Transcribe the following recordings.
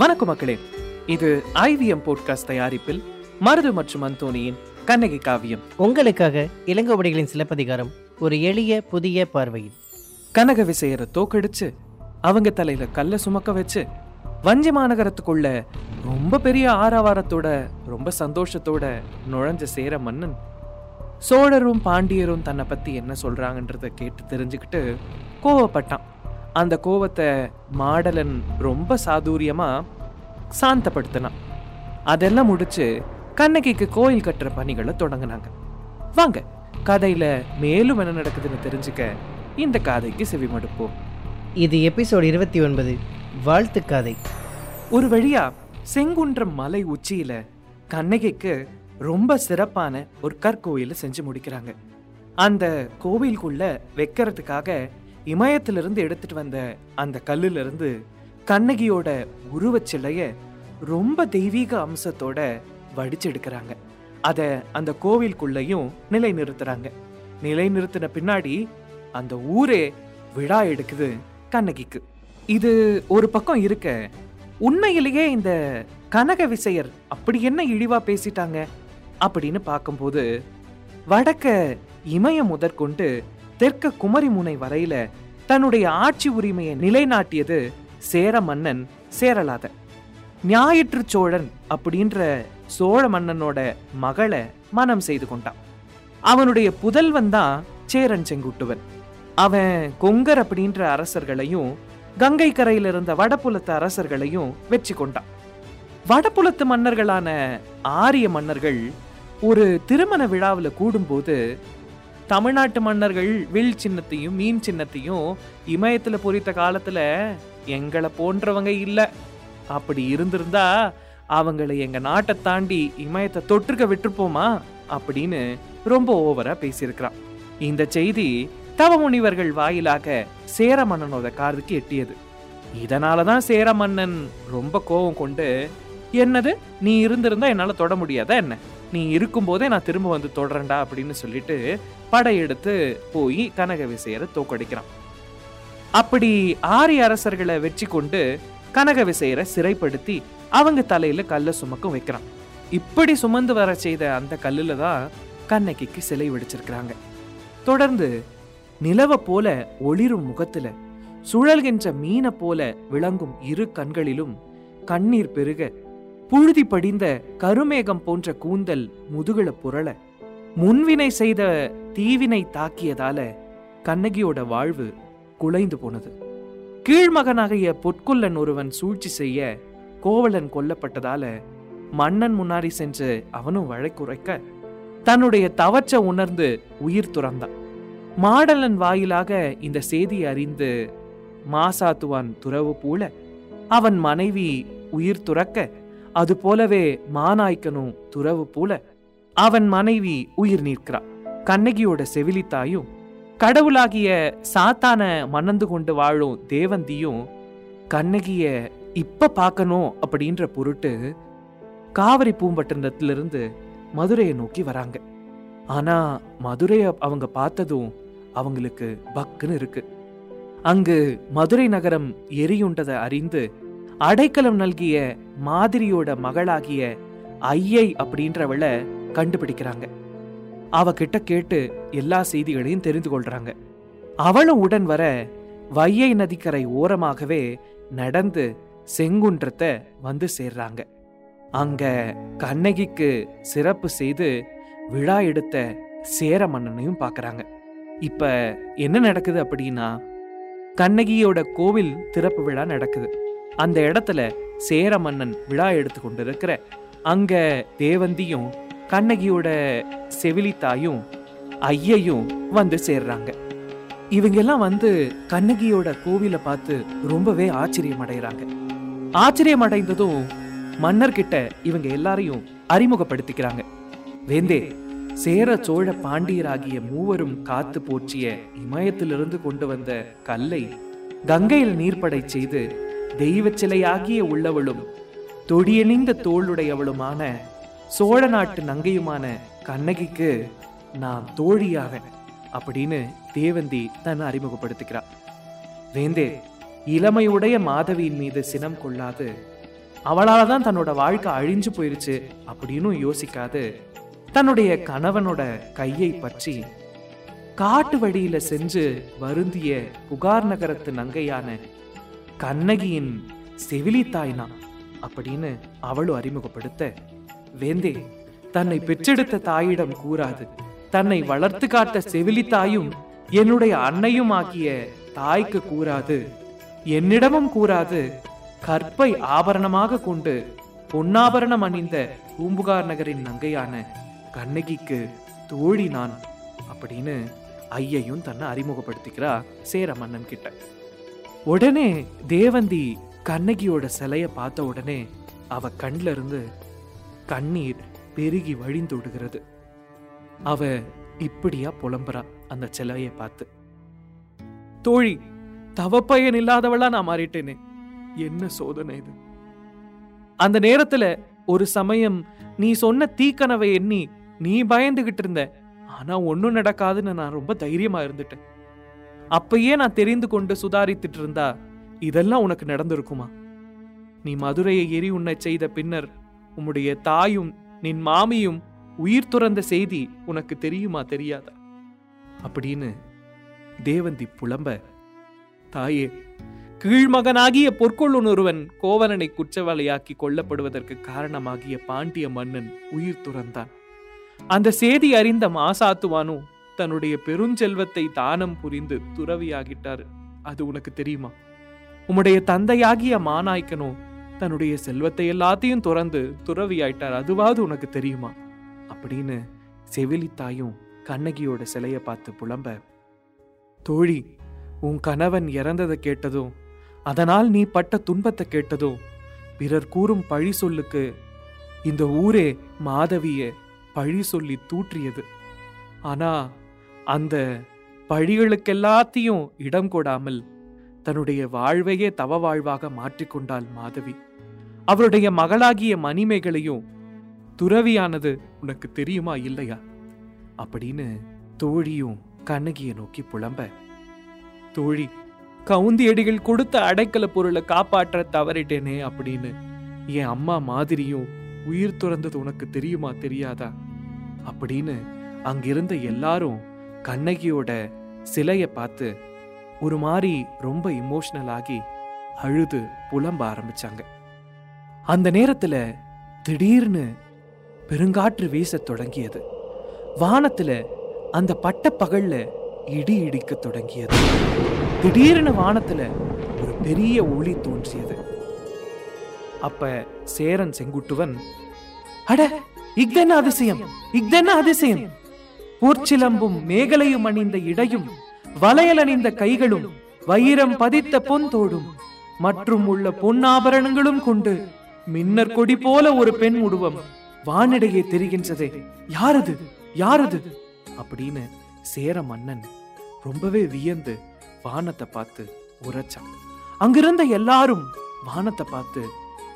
வணக்கம் மக்களே. இது ஐவிஎம் போட்காஸ்ட் தயாரிப்பில் மருது மற்றும் அந்தோனியின் கண்ணகி காவியம். உங்களுக்காக இளங்கோவடிகளின் சிலப்பதிகாரம் ஒரு எளிய புதிய பார்வையில். கனக விசையரை தோக்கடிச்சு அவங்க தலையில கல்ல சுமக்க வச்சு வஞ்சி மாநகரத்துக்குள்ள ரொம்ப பெரிய ஆரவாரத்தோட ரொம்ப சந்தோஷத்தோட நுழைஞ்ச சேர மன்னன் சோழரும் பாண்டியரும் தன்னை பத்தி என்ன சொல்றாங்கன்றத கேட்டு தெரிஞ்சுக்கிட்டு கோவப்பட்டான். அந்த கோவத்தை மாடலன் ரொம்ப சாதுரியமா சாந்தப்படுத்தினான் அதெல்லாம் முடிச்சு கண்ணகிக்கு கோயில் கட்டுற பணிகளை தொடங்கினாங்க. வாங்க கதையில மேலும் என்ன நடக்குதுன்னு தெரிஞ்சுக்க இந்த கதைக்கு செவிமடுப்போம் இது எபிசோடு இருபத்தி ஒன்பது வாழ்த்து கதை. ஒரு வழியா செங்குன்றம் மலை உச்சியில கண்ணகிக்கு ரொம்ப சிறப்பான ஒரு கற்கோயிலை செஞ்சு முடிக்கிறாங்க. அந்த கோவிலுக்குள்ள வைக்கிறதுக்காக இமயத்திலிருந்து எடுத்துட்டு வந்த அந்த கல்லுல இருந்து கண்ணகியோட உருவச்சிலைய ரொம்ப தெய்வீக அம்சத்தோட வடிச்செடுக்கிறாங்க. அதை அந்த கோவிலுக்குள்ளேயும் நிலை நிறுத்துறாங்க நிலை நிறுத்தின பின்னாடி அந்த ஊரே விழா எடுக்குது கண்ணகிக்கு. இது ஒரு பக்கம் இருக்க உண்மையிலேயே இந்த கனக விசையர் அப்படி என்ன இழிவா பேசிட்டாங்க அப்படின்னு பார்க்கும்போது வடக்க இமயம் முதற்கொண்டு தெற்க குமரிமுனை வரையில தன்னுடைய ஆட்சி உரிமையை நிலைநாட்டியது சேர மன்னன் சேரலாத. ஞாயிற்று சோழன் அப்படின்ற சோழ மன்னனோட மகளை மனம் செய்து கொண்டான். அவனுடைய புதல்வன் தான் சேரன் செங்குட்டுவன். அவன் கொங்கர் அப்படின்ற அரசர்களையும் கங்கை கரையில் இருந்த வடபுலத்து அரசர்களையும் வெற்றி கொண்டான். வடபுலத்து மன்னர்களான ஆரிய மன்னர்கள் ஒரு திருமண விழாவில் கூடும்போது தமிழ்நாட்டு மன்னர்கள் வில் சின்னத்தையும் மீன் சின்னத்தையும் இமயத்தில் பொறித்த காலத்தில் எங்களை போன்றவங்க இல்லை. அப்படி இருந்திருந்தா அவங்களை எங்கள் நாட்டை தாண்டி இமயத்தை தொற்றுக்க விட்டுருப்போமா? அப்படின்னு ரொம்ப ஓவரா பேசியிருக்கிறான். இந்த செய்தி தவ முனிவர்கள் வாயிலாக சேர மன்னனோட காதுக்கு எட்டியது. இதனாலதான் சேர மன்னன் ரொம்ப கோபம் கொண்டு என்னது? நீ இருந்திருந்தா என்னால் தொட முடியாதா என்ன? நீ இருக்கும்போதே நான் திரும்ப வந்து தொடரண்டா அப்படின்னு சொல்லிட்டு படையெடுத்து போய் கனக விசையரை தோக்கடிக்கிறான். அப்படி ஆரிய அரசர்களை வெற்றி கொண்டு கனக விசையரை சிறைப்படுத்தி அவங்க தலையில கல்ல சுமக்கும் வைக்கிறான். இப்படி சுமந்து வர செய்த அந்த கல்லுல தான் கண்ணகிக்கு சிலை வெடிச்சிருக்கிறாங்க. தொடர்ந்து நிலவ போல ஒளிரும் முகத்துல சுழல்கின்ற மீனை போல விளங்கும் இரு கண்களிலும் கண்ணீர் பெருக புழுதி படிந்த கருமேகம் போன்ற கூந்தல் முதுகுல புரள முன்வினை செய்த தீவினை தாக்கியதால கண்ணகியோட வாழ்வு குலைந்து போனது. கீழ்மகனாகிய பொற்கொல்லன் ஒருவன் சூழ்ச்சி செய்ய கோவலன் கொல்லப்பட்டதால மன்னன் முன்னாடி சென்று அவனும் வழக்குரைக்க தன்னுடைய தவற்ற உணர்ந்து உயிர் துறந்தான். மாடலன் வாயிலாக இந்த செய்தியை அறிந்து மாசாத்துவான் துறவு போல அவன் மனைவி உயிர் துறக்க அது போலவே மாநாய்க்கனும் துறவு போல அவன் மனைவி உயிர் நிற்கிறான் கண்ணகியோட செவிலித்தாயும் கடவுளாகிய சாத்தான மணந்து கொண்டு வாழும் தேவந்தியும் கண்ணகிய இப்ப பார்க்கணும் அப்படின்ற பொருட்டு காவிரி பூம்பட்டினத்திலிருந்து மதுரையை நோக்கி வராங்க. ஆனா மதுரையை அவங்க பார்த்ததும் அவங்களுக்கு பக்குன்னு இருக்கு. அங்கு மதுரை நகரம் எரியுண்டதை அறிந்து அடைக்கலம் நல்கிய மாதிரியோட மகளாகிய ஐயை அப்படின்றவளை கண்டுபிடிக்கிறாங்க. அவகிட்ட கேட்டு எல்லா செய்திகளையும் தெரிந்து கொள்றாங்க. அவளும் உடன் வர வையை நதிக்கரை ஓரமாகவே நடந்து செங்குன்றத்தை வந்து சேர்றாங்க. அங்க கண்ணகிக்கு சிறப்பு செய்து விழா எடுத்த சேர மன்னனையும் பார்க்குறாங்க இப்ப என்ன நடக்குது அப்படின்னா கண்ணகியோட கோவில் திறப்பு விழா நடக்குது. அந்த இடத்துல சேர மன்னன் விழா எடுத்து கொண்டு இருக்கிற அங்க தேவந்தியும் கண்ணகியோட செவிலித்தாயும் ஐயையும் வந்து சேர்றாங்க. இவங்கெல்லாம் வந்து கண்ணகியோட கோவிலை பார்த்து ரொம்பவே ஆச்சரியம் அடைகிறாங்க ஆச்சரியம் அடைந்ததும் மன்னர்கிட்ட இவங்க எல்லாரையும் அறிமுகப்படுத்திக்கிறாங்க. வேந்தே சேர சோழ பாண்டியராகிய மூவரும் காத்து போற்றிய இமயத்திலிருந்து கொண்டு வந்த கல்லை கங்கையில் நீர்ப்படை செய்து தெய்வச் சிலையாகிய உள்ளவளும் தொடியணிந்த தோளுடையவளுமான சோழ நாட்டு நங்கையுமான கண்ணகிக்கு நான் தோழியாவேன் அப்படின்னு தேவந்தி தன்னை அறிமுகப்படுத்திக்கிறார் வேந்தே இளமையுடைய மாதவியின் மீது சினம் கொள்ளாது. அவளால தான் தன்னோட வாழ்க்கை அழிஞ்சு போயிருச்சு அப்படின்னு யோசிக்காது. தன்னுடைய கணவனோட கையை பற்றி காட்டு வழியில செஞ்சு வருந்திய புகார் நகரத்து நங்கையான கண்ணகியின் செவிலி தாய்னா அப்படின்னு அவளும் அறிமுகப்படுத்த வேந்தே தன்னை பெற்றெடுத்த தாயிடம் கூறாது. தன்னை வளர்த்து காட்ட செவிலி தாயும் என்னுடைய அன்னையும் ஆகிய தாய்க்கு கூறாது. என்னிடமும் கூறாது. கற்பை ஆபரணமாக கொண்டு பொன்னாபரணம் அணிந்த பூம்புகார் நகரின் நங்கையான கண்ணகிக்கு தோழி நான் அப்படின்னு ஐயையும் தன்னை அறிமுகப்படுத்திக்கிறா சேர மன்னன் கிட்ட. உடனே தேவந்தி கண்ணகியோட சிலைய பார்த்த உடனே அவ கண்ல இருந்து கண்ணீர் பெருகி வழிந்தோடுகிறது. அவ இப்படியா புலம்புறா அந்த சிலையை பார்த்து. தோழி தவப்பயன் இல்லாதவளா நான் மாறிட்டேனே. என்ன சோதனை இது? அந்த நேரத்துல ஒரு சமயம் நீ சொன்ன தீக்கனவை எண்ணி நீ பயந்துகிட்டு இருந்த. ஆனா ஒண்ணும் நடக்காதுன்னு நான் ரொம்ப தைரியமா இருந்துட்டேன். அப்பயே நான் தெரிந்து கொண்டு சுதாரித்துட்டு இருந்தா இதெல்லாம் உனக்கு நடந்திருக்குமா? நீ மதுரையை எரி உன்னை செய்த பின்னர் உம்முடைய தாயும் நின் மாமியும் உயிர் துறந்த செய்தி உனக்கு தெரியுமா தெரியாதா? அப்படின்னு தேவந்தி புலம்ப தாயே கீழ்மகனாகிய பொற்கொள்ளுன் ஒருவன் கோவலனை குற்றவாளியாக்கி கொல்லப்படுவதற்கு காரணமாகிய பாண்டிய மன்னன் உயிர் துறந்தான். அந்த செய்தி அறிந்த மாசாத்துவானும் தன்னுடைய பெருஞ்செல்வத்தை தானம் புரிந்து துறவியாகிட்டாரு. அது உனக்கு தெரியுமா? உம்முடைய தந்தையாகிய மாநாய்க்கனும் தன்னுடைய செல்வத்தை எல்லாத்தையும் துறந்து துறவியாயிட்டார். அதுவாவது உனக்கு தெரியுமா? அப்படின்னு செவிலி தாயும் கண்ணகியோட சிலையை பார்த்து புலம்ப தோழி உன் கணவன் இறந்ததை கேட்டதும் அதனால் நீ பட்ட துன்பத்தை கேட்டதும் பிறர் கூறும் பழி சொல்லுக்கு இந்த ஊரே மாதவிய பழி சொல்லி தூற்றியது. ஆனா அந்த பழிகளுக்கெல்லாத்தையும் இடம் கொடாமல் தன்னுடைய வாழ்வையே தவ வாழ்வாக மாற்றிக்கொண்டாள் மாதவி. அவருடைய மகளாகிய மணிமேகலையும் துறவியானது உனக்கு தெரியுமா இல்லையா? அப்படின்னு தோழியும் கண்ணகியை நோக்கி புலம்ப. தோழி கவுந்தியடிகள் கொடுத்த அடைக்கல பொருளை காப்பாற்ற தவறிட்டேனே அப்படின்னு என் அம்மா மாதிரியும் உயிர் துறந்தது உனக்கு தெரியுமா தெரியாதா? அப்படின்னு அங்கிருந்த எல்லாரும் கண்ணகியோட சிலைய பார்த்து ஒரு மாதிரி ரொம்ப இமோஷனல் ஆகி அழுது புலம்ப ஆரம்பிச்சாங்க. அந்த நேரத்துல திடீர்னு பெருங்காற்று வீசத் தொடங்கியது. வானத்துல அந்த பட்ட பகல்ல இடி இடிக்க தொடங்கியது. திடீர்னு வானத்துல ஒரு பெரிய ஒளி தோன்றியது. அப்ப சேரன் செங்குட்டுவன் அட இக்தென்ன அதிசயம்? இக்தென்ன அதிசயம்? பூர்ச்சிலம்பும் மேகலையும் அணிந்த இடையும் வளையல் அணிந்த கைகளும் வைரம் பதித்த பொன் தோடும் மற்றும் உள்ள பொன்னாபரணங்களும் கொண்டு மின்னர் கொடி போல ஒரு பெண் உருவம் வானிடையே தெரிகின்றதே. யாரது? யாரது? அப்படின்னு சேர மன்னன் ரொம்பவே வியந்து வானத்தை பார்த்து உரைச்சான். அங்கிருந்த எல்லாரும் வானத்தை பார்த்து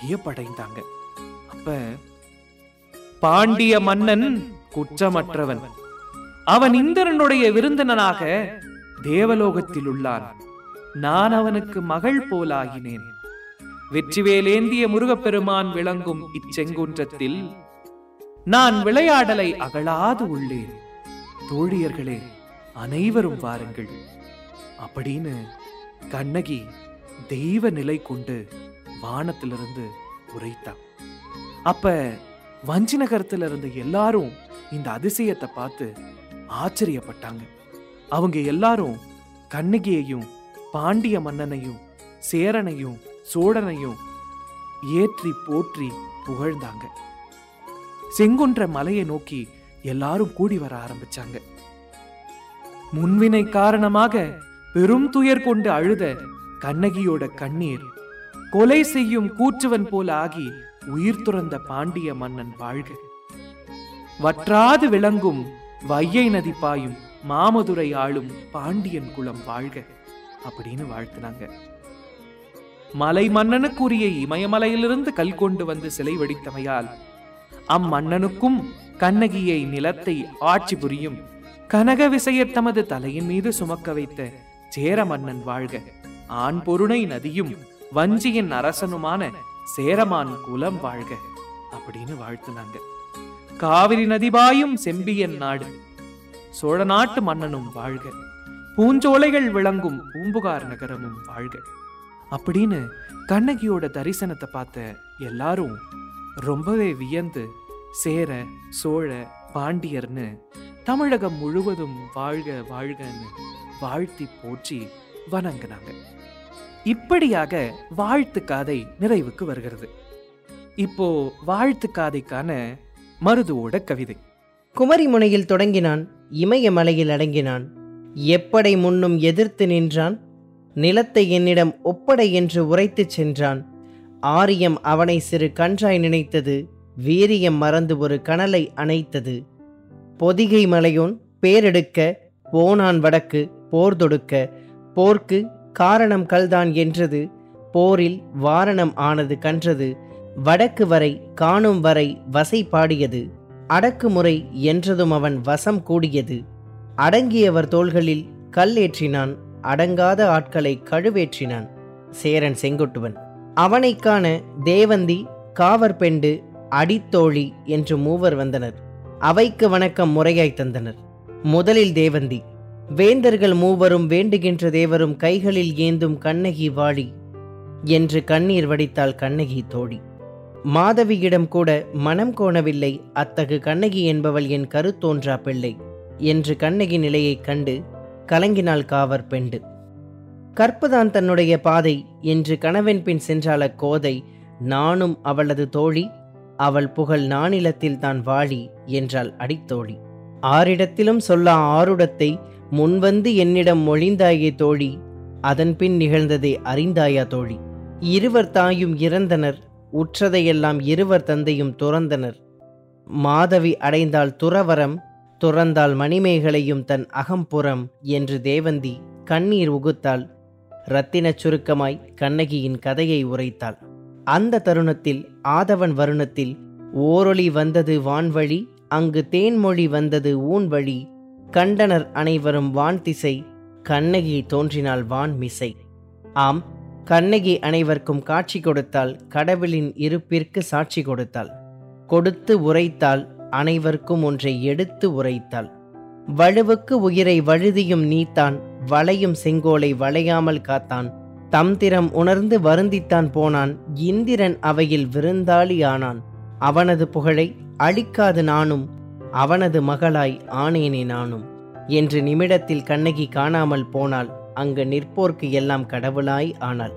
வியப்படைந்தாங்க. அப்ப பாண்டிய மன்னன் குற்றமற்றவன். அவன் இந்திரனுடைய விருந்தினனாக தேவலோகத்தில் உள்ளான். நான் அவனுக்கு மகள் போலாகினேன். வெற்றிவேலேந்திய முருகப்பெருமான் விளங்கும் இச்செங்குன்றத்தில் நான் விளையாடலை அகலாது உள்ளேன். தோழியர்களே அனைவரும் வாருங்கள். அப்படின்னு கண்ணகி தெய்வ நிலை கொண்டு வானத்திலிருந்து உரைத்தான் அப்ப வஞ்சி நகரத்துல இருந்த எல்லாரும் இந்த அதிசயத்தை பார்த்து ஆச்சரியப்பட்டாங்க. அவங்க எல்லாரும் கண்ணகியையும் பாண்டிய மன்னனையும் சேரனையும் சோழனையும் ஏற்றி போற்றி புகழ்ந்தாங்க. செங்குன்ற மலையை நோக்கி எல்லாரும் கூடி வர ஆரம்பிச்சாங்க. முன்வினை காரணமாக பெரும் துயர் கொண்டு அழுத கண்ணகியோட கண்ணீர் கொலை செய்யும் கூற்றுவன் போல ஆகி உயிர் துறந்த பாண்டிய மன்னன் வாழ்க. வற்றாது விளங்கும் வையை நதி பாயும் மாமதுரை ஆளும் பாண்டியன் குலம் வாழ்க அப்படின்னு வாழ்த்துனாங்க. மலை மன்னனுக்குரிய இமயமலையிலிருந்து கல் கொண்டு வந்து சிலை வடித்தமையால் அம்மன்னனுக்கும் கண்ணகியை நிலத்தை ஆட்சி புரியும் கனக விசையர் தமது தலையின் மீது சுமக்க வைத்த சேர மன்னன் வாழ்க. ஆண் பொருணை நதியும் வஞ்சியின் அரசனுமான சேரமான் குலம் வாழ்க. அப்படின்னு வாழ்த்துனாங்க. காவிரி நதிபாயும் செம்பியன் நாடு சோழ நாட்டு மன்னனும் வாழ்க. பூஞ்சோலைகள் விளங்கும் பூம்புகார் நகரமும் வாழ்க. அப்படின்னு கண்ணகியோட தரிசனத்தை பார்த்த எல்லாரும் ரொம்பவே வியந்து சேர சோழ பாண்டியர்னு தமிழகம் முழுவதும் வாழ்க வாழ்கன்னு வாழ்த்தி போற்றி வணங்கினாங்க. இப்படியாக வாழ்த்து காதை நிறைவுக்கு வருகிறது. இப்போ வாழ்த்து காதைக்கான மருதுவோட கவிதை. குமரி முனையில் தொடங்கினான் இமயமலையில் அடங்கினான். எப்படை முன்னும் எதிர்த்து நின்றான் நிலத்தை என்னிடம் ஒப்படை என்று உரைத்துச் சென்றான். ஆரியம் அவனை சிறு கன்றாய் நினைத்தது. வீரியம் மறந்து ஒரு கனலை அணைத்தது. பொதிகை மலையோன் பேரெடுக்க போனான் வடக்கு போர் தொடுக்க. போர்க்கு காரணம் கல்தான் என்றது. போரில் வாரணம் ஆனது கன்றது. வடக்கு வரை காணும் வரை வசை பாடியது. அடக்குமுறை என்றதும் அவன் வசம் கூடியது. அடங்கியவர் தோள்களில் கல்லேற்றினான் அடங்காத ஆட்களை கழுவேற்றினான் சேரன் செங்குட்டுவன். அவனைக் காண தேவந்தி காவற்பெண்டு அடித்தோழி என்று மூவர் வந்தனர். அவைக்கு வணக்கம் முறையாய் தந்தனர். முதலில் தேவந்தி வேந்தர்கள் மூவரும் வேண்டுகின்ற தேவரும் கைகளில் ஏந்தும் கண்ணகி வாழி என்று கண்ணீர் வடித்தாள் கண்ணகி தோழி. மாதவியிடம் கூட மனம் கோணவில்லை அத்தகு கண்ணகி என்பவள் என் கருத்தோன்றா பிள்ளை என்று கண்ணகி நிலையைக் கண்டு கலங்கினாள் காவர் பெண்டு. கற்புதான் தன்னுடைய பாதை என்று கணவன் பின் சென்றாள கோதை நானும் அவளது தோழி அவள் புகழ் நானிலத்தில் தான் வாழி என்றாள் அடித்தோழி. ஆரிடத்திலும் சொல்லா ஆருடத்தை முன்வந்து என்னிடம் மொழிந்தாயே தோழி அதன்பின் நிகழ்ந்ததை அறிந்தாயா தோழி. இருவர் தாயும் இறந்தனர் உற்றதையெல்லாம் இருவர் தந்தையும் துறந்தனர். மாதவி அடைந்தாள் துறவரம் துறந்தால் மணிமேகலையும் தன் அகம்புறம் என்று தேவந்தி கண்ணீர் உகுத்தாள். இரத்தினச் சுருக்கமாய் கண்ணகியின் கதையை உரைத்தாள். அந்த தருணத்தில் ஆதவன் வருணத்தில் ஓரொளி வந்தது வான்வழி அங்கு தேன்மொழி வந்தது ஊன்வழி கண்டனர் அனைவரும் வான் திசை கண்ணகி தோன்றினாள் வான் மிசை. ஆம் கண்ணகி அனைவருக்கும் காட்சி கொடுத்தால் கடவுளின் இருப்பிற்கு சாட்சி கொடுத்தாள். கொடுத்து உரைத்தால் அனைவருக்கும் ஒன்றை எடுத்து உரைத்தாள். வலுவுக்கு உயிரை வழுதியும் நீத்தான் வளையும் செங்கோலை வளையாமல் காத்தான். தம்திரம் உணர்ந்து வருந்தித்தான் போனான் இந்திரன் அவையில் விருந்தாளி ஆனான் அவனது புகழை அழிக்காது நானும் அவனது மகளாய் ஆனேனே நானும் என்று நிமிடத்தில் கண்ணகி காணாமல் போனாள். அங்கு நிற்போர்க்கு எல்லாம் கடவுளாய் ஆனாள்.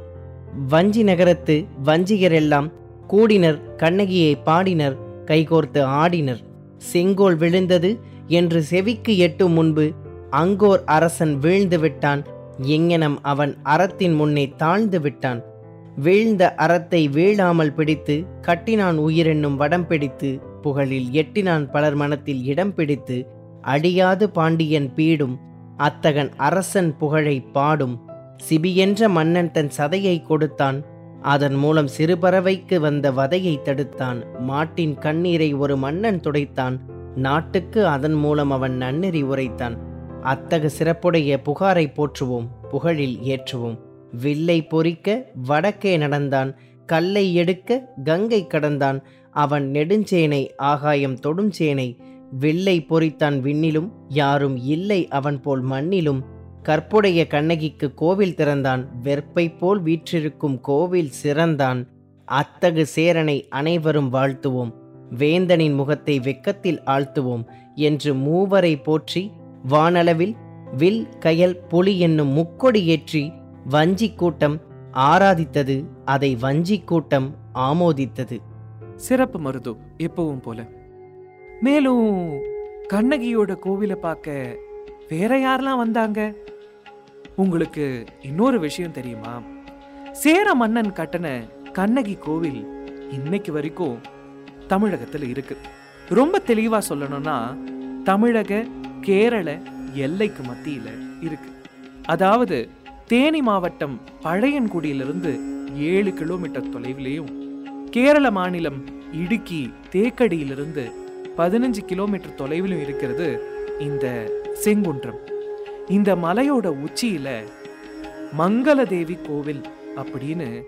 வஞ்சி நகரத்து வஞ்சிகரெல்லாம் கூடினர் கண்ணகியை பாடினர் கைகோர்த்து ஆடினர். செங்கோல் விழுந்தது என்று செவிக்கு எட்டும் முன்பு அங்கோர் அரசன் வீழ்ந்து விட்டான் எங்ஙனம் அவன் அறத்தின் முன்னே தாழ்ந்து விட்டான். வீழ்ந்த அறத்தை வீழாமல் பிடித்து கட்டினான் உயிரென்னும் வடம் பிடித்து புகழில் எட்டினான் பலர் மனத்தில் இடம் பிடித்து. அடியாது பாண்டியன் பீடும் அத்தகன் அரசன் புகழை பாடும். சிபியென்ற மன்னன் தன் சதையை கொடுத்தான். அதன் மூலம் சிறுபறவைக்கு வந்த வதையை தடுத்தான். மாட்டின் கண்ணீரை ஒரு மன்னன் துடைத்தான். நாட்டுக்கு அதன் மூலம் அவன் நன்னெறி உரைத்தான். அத்தகு சிறப்புடைய புகாரை போற்றுவோம் புகழில் ஏற்றுவோம். வில்லை பொறிக்க வடக்கே நடந்தான். கல்லை எடுக்க கங்கை கடந்தான். அவன் நெடுஞ்சேனை ஆகாயம் தொடுஞ்சேனை. வில்லை பொறித்தான் விண்ணிலும் யாரும் இல்லை அவன் போல் மண்ணிலும். கற்புடைய கண்ணகிக்கு கோவில் திறந்தான். வெற்பை போல் வீற்றிருக்கும் கோவில் சிறந்தான். அத்தகு சேரனை அனைவரும் வாழ்த்துவோம். வேந்தனின் முகத்தை வெக்கத்தில் ஆழ்த்துவோம் என்று மூவரை போற்றி வானளவில் வில் கயல் புலி என்னும் முக்கொடி ஏற்றி வஞ்சி கூட்டம் ஆராதித்தது அதை வஞ்சி கூட்டம் ஆமோதித்தது. சிறப்பு மருது எப்பவும் போல. மேலும் கண்ணகியோட கோவிலை பார்க்க வேற யாரெல்லாம் வந்தாங்க? உங்களுக்கு இன்னொரு விஷயம் தெரியுமா? சேர மன்னன் கட்டின கண்ணகி கோவில் இன்னைக்கு வரைக்கும் தமிழகத்துல இருக்கு. ரொம்ப தெளிவா சொல்லணும்னா தமிழக கேரள எல்லைக்கு மத்தியில் இருக்கு. அதாவது தேனி மாவட்டம் பழையன்குடியிலிருந்து ஏழு கிலோமீட்டர் தொலைவிலையும் கேரள மாநிலம் இடுக்கி தேக்கடியிலிருந்து பதினஞ்சு கிலோமீட்டர் தொலைவிலும் இருக்கிறது இந்த செங்குன்றம். இந்த மலையோட உச்சியில மங்களதேவி கோவில் அப்படின்னு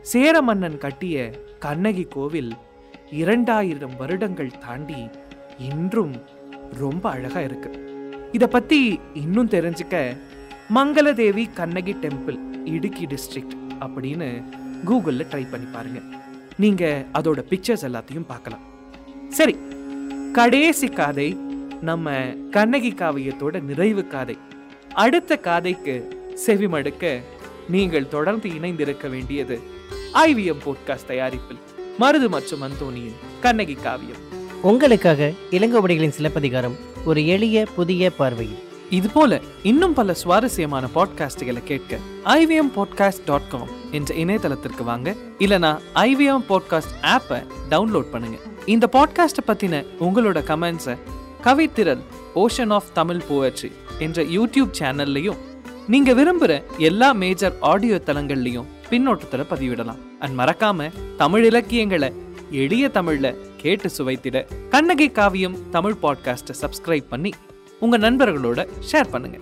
சேர மன்னன் கட்டிய கண்ணகி கோவில் இரண்டாயிரம் வருடங்கள் தாண்டி இன்றும் ரொம்ப அழகா இருக்கு. இத பத்தி இன்னும் தெரிஞ்சுக்க மங்களதேவி கண்ணகி டெம்பிள் இடுக்கி டிஸ்ட்ரிக்ட் அப்படின்னு கூகுளில் ட்ரை பண்ணி பாருங்க. நீங்க அதோட பிக்சர்ஸ் எல்லாத்தையும் பார்க்கலாம். சரி கடைசி காதை நம்ம கண்ணகி காவியத்தோட நிறைவு காதை. அடுத்த காதைக்கு செவிமடுக்க நீங்கள் தொடர்ந்து இணைந்திருக்க வேண்டியது ஐவிஎம் போட்காஸ்ட் தயாரிப்பில் மருது மற்றும் அந்தோனியின் கண்ணகி காவியம். உங்களுக்காக இளங்கோவடிகளின் சிலப்பதிகாரம் ஒரு எளிய புதிய பார்வையில். இது போல இன்னும் பல சுவாரஸ்யமான பாட்காஸ்டுகளை கேட்க ஐவிஎம் பாட்காஸ்ட் டாட் காம் என்ற இணையதளத்திற்கு வாங்க. இல்லனா ஐவிஎம் பாட்காஸ்ட் ஆப்பை டவுன்லோட் பண்ணுங்க. இந்த பாட்காஸ்ட்டை பத்தின உங்களோட கமெண்ட்ஸை Kavithiral ocean of Tamil poetry என்ற யூடியூப் சேனல்லையும் நீங்க விரும்புற எல்லா மேஜர் ஆடியோ தளங்கள்லையும் பின்னோட்டத்தில் பதிவிடலாம். அண்ட் மறக்காம தமிழ் இலக்கியங்களை எளிய தமிழ்ல கேட்டு சுவைத்திட கண்ணகி காவியம் தமிழ் பாட்காஸ்ட்டை சப்ஸ்கிரைப் பண்ணி உங்க நண்பர்களோட ஷேர் பண்ணுங்க.